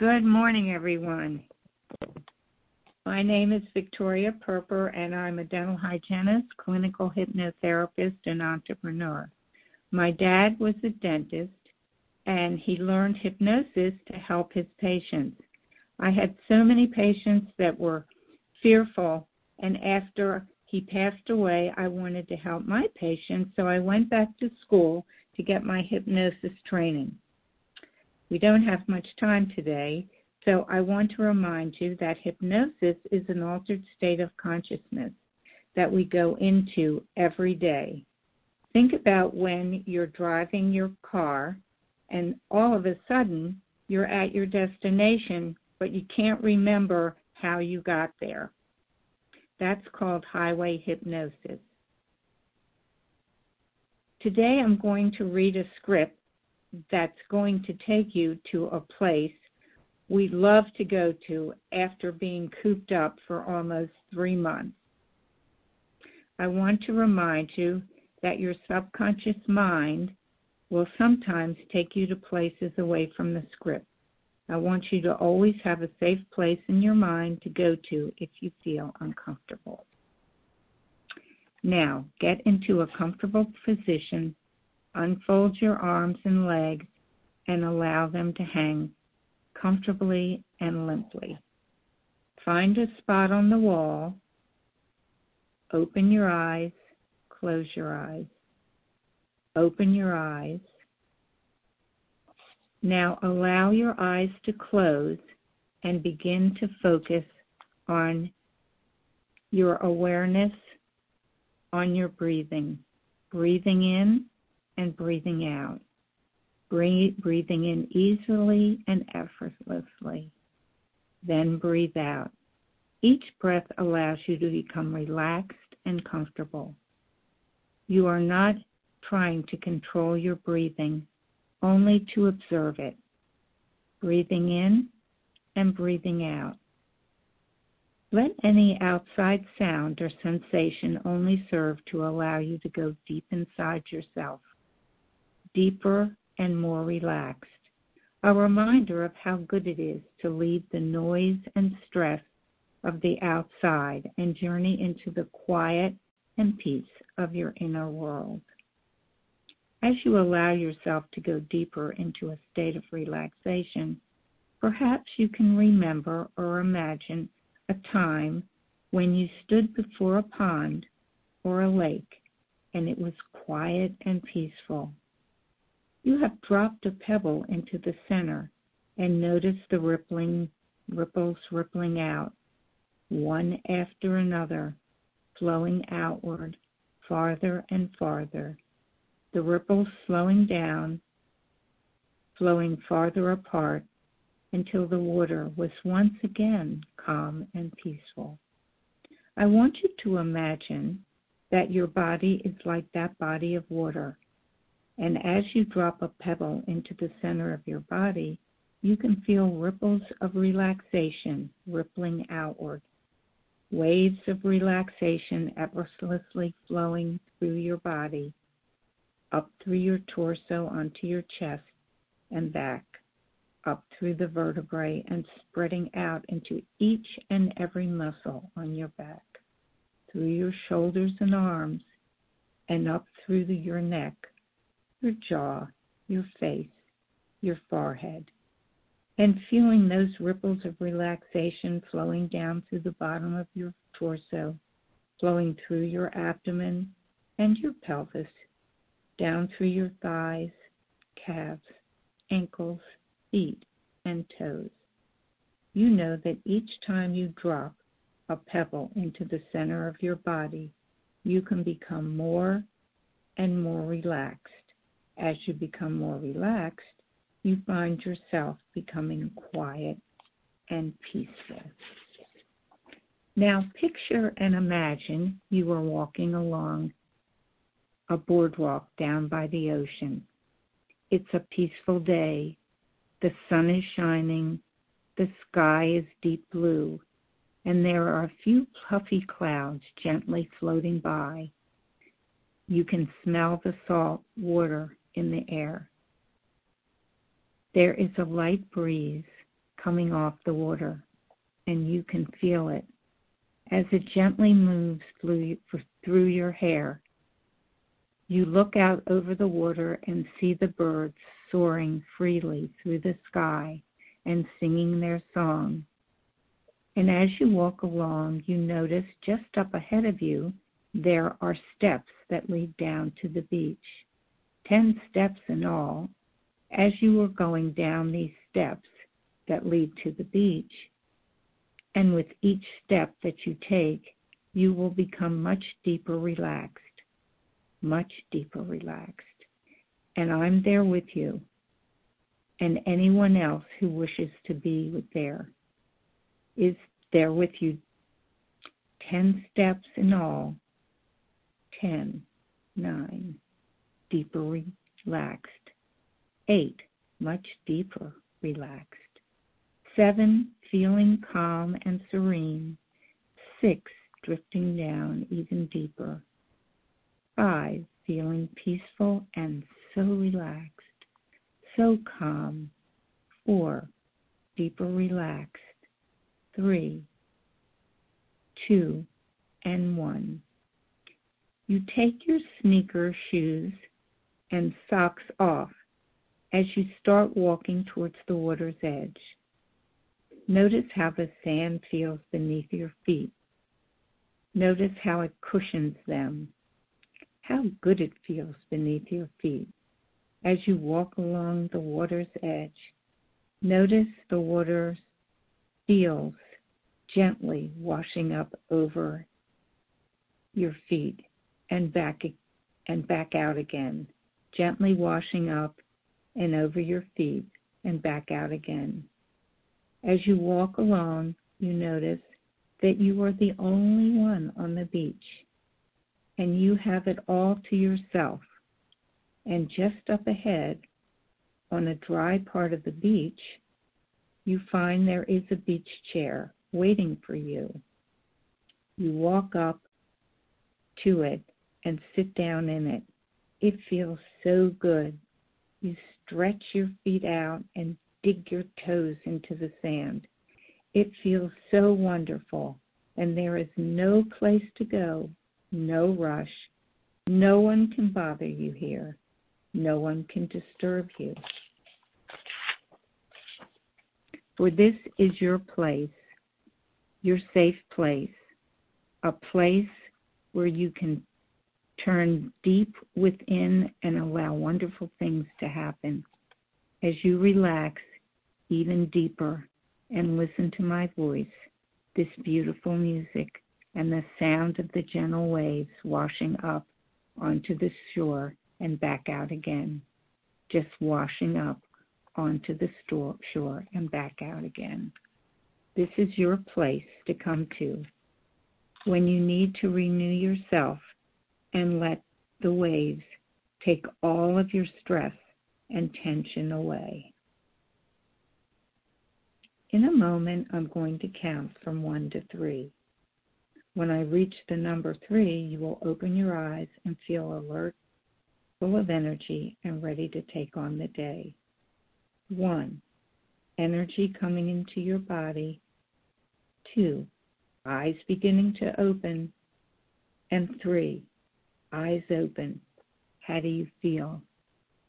Good morning, everyone. My name is Victoria Perper, and I'm a dental hygienist, clinical hypnotherapist, and entrepreneur. My dad was a dentist, and he learned hypnosis to help his patients. I had so many patients that were fearful, and after he passed away, I wanted to help my patients, so I went back to school to get my hypnosis training. We don't have much time today, so I want to remind you that hypnosis is an altered state of consciousness that we go into every day. Think about when you're driving your car and all of a sudden you're at your destination, but you can't remember how you got there. That's called highway hypnosis. Today I'm going to read a script that's going to take you to a place we love to go to after being cooped up for almost three months. I want to remind you that your subconscious mind will sometimes take you to places away from the script. I want you to always have a safe place in your mind to go to if you feel uncomfortable. Now, get into a comfortable position, unfold your arms and legs, and allow them to hang comfortably and limply. Find a spot on the wall, open your eyes, close your eyes. Open your eyes. Now allow your eyes to close and begin to focus on your awareness on your breathing. Breathing in and breathing out. Breathing in easily and effortlessly. Then breathe out. Each breath allows you to become relaxed and comfortable. You are not trying to control your breathing, only to observe it. Breathing in and breathing out. Let any outside sound or sensation only serve to allow you to go deep inside yourself, deeper and more relaxed. A reminder of how good it is to leave the noise and stress of the outside and journey into the quiet and peace of your inner world. As you allow yourself to go deeper into a state of relaxation, perhaps you can remember or imagine a time when you stood before a pond or a lake and it was quiet and peaceful. You have dropped a pebble into the center and noticed the rippling ripples rippling out, one after another, flowing outward, farther and farther. The ripples slowing down, flowing farther apart, until the water was once again calm and peaceful. I want you to imagine that your body is like that body of water. And as you drop a pebble into the center of your body, you can feel ripples of relaxation rippling outward, waves of relaxation effortlessly flowing through your body, up through your torso onto your chest and back up through the vertebrae and spreading out into each and every muscle on your back, through your shoulders and arms, and up through the, your neck, your jaw, your face, your forehead, and feeling those ripples of relaxation flowing down through the bottom of your torso, flowing through your abdomen and your pelvis, down through your thighs, calves, ankles, feet, and toes. You know that each time you drop a pebble into the center of your body, you can become more and more relaxed. As you become more relaxed, you find yourself becoming quiet and peaceful. Now, picture and imagine you are walking along a boardwalk down by the ocean. It's a peaceful day the sun is shining, the sky is deep blue, and there are a few puffy clouds gently floating by. You can smell the salt water in the air. There is a light breeze coming off the water, and you can feel it as it gently moves through, your hair. You look out over the water and see the birds soaring freely through the sky and singing their song. And as you walk along, you notice just up ahead of you there are steps that lead down to the beach. Ten steps in all. As you are going down these steps that lead to the beach, and with each step that you take, you will become much deeper relaxed, much deeper relaxed. And I'm there with you, and anyone else who wishes to be there is there with you. Ten steps in all. Ten, nine, deeper relaxed. Eight, much deeper relaxed. Seven, feeling calm and serene. Six, drifting down even deeper. Five, feeling peaceful and so relaxed, so calm. Four, deeper relaxed. Three, two, and one. You take your sneaker shoes and socks off as you start walking towards the water's edge. Notice how the sand feels beneath your feet. Notice how it cushions them. How good it feels beneath your feet as you walk along the water's edge. Notice the water feels gently washing up over your feet and back and back out again, gently washing up and over your feet and back out again. As you walk along, you notice that you are the only one on the beach and you have it all to yourself. And just up ahead, on a dry part of the beach, you find there is a beach chair waiting for you. You walk up to it and sit down in it. It feels so good. You stretch your feet out and dig your toes into the sand. It feels so wonderful, and there is no place to go, no rush. No one can bother you here. No one can disturb you. For this is your place, your safe place, a place where you can turn deep within and allow wonderful things to happen. As you relax, even deeper and listen to my voice, this beautiful music, and the sound of the gentle waves washing up onto the shore and back out again, just washing up onto the shore and back out again. This is your place to come to when you need to renew yourself and let the waves take all of your stress and tension away. In a moment, I'm going to count from one to three. When I reach the number three, you will open your eyes and feel alert, full of energy, and ready to take on the day. One, energy coming into your body. Two, eyes beginning to open. And three, eyes open. How do you feel?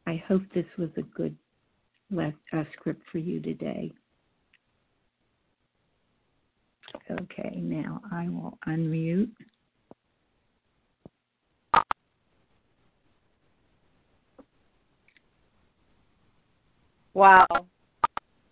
I hope this was a good uh, script for you today. Okay, now I will unmute. Wow,